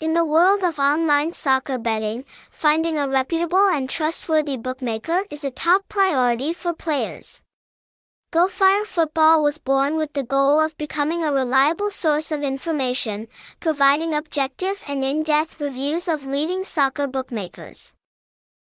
In the world of online soccer betting, finding a reputable and trustworthy bookmaker is a top priority for players. GoFire Football was born with the goal of becoming a reliable source of information, providing objective and in-depth reviews of leading soccer bookmakers.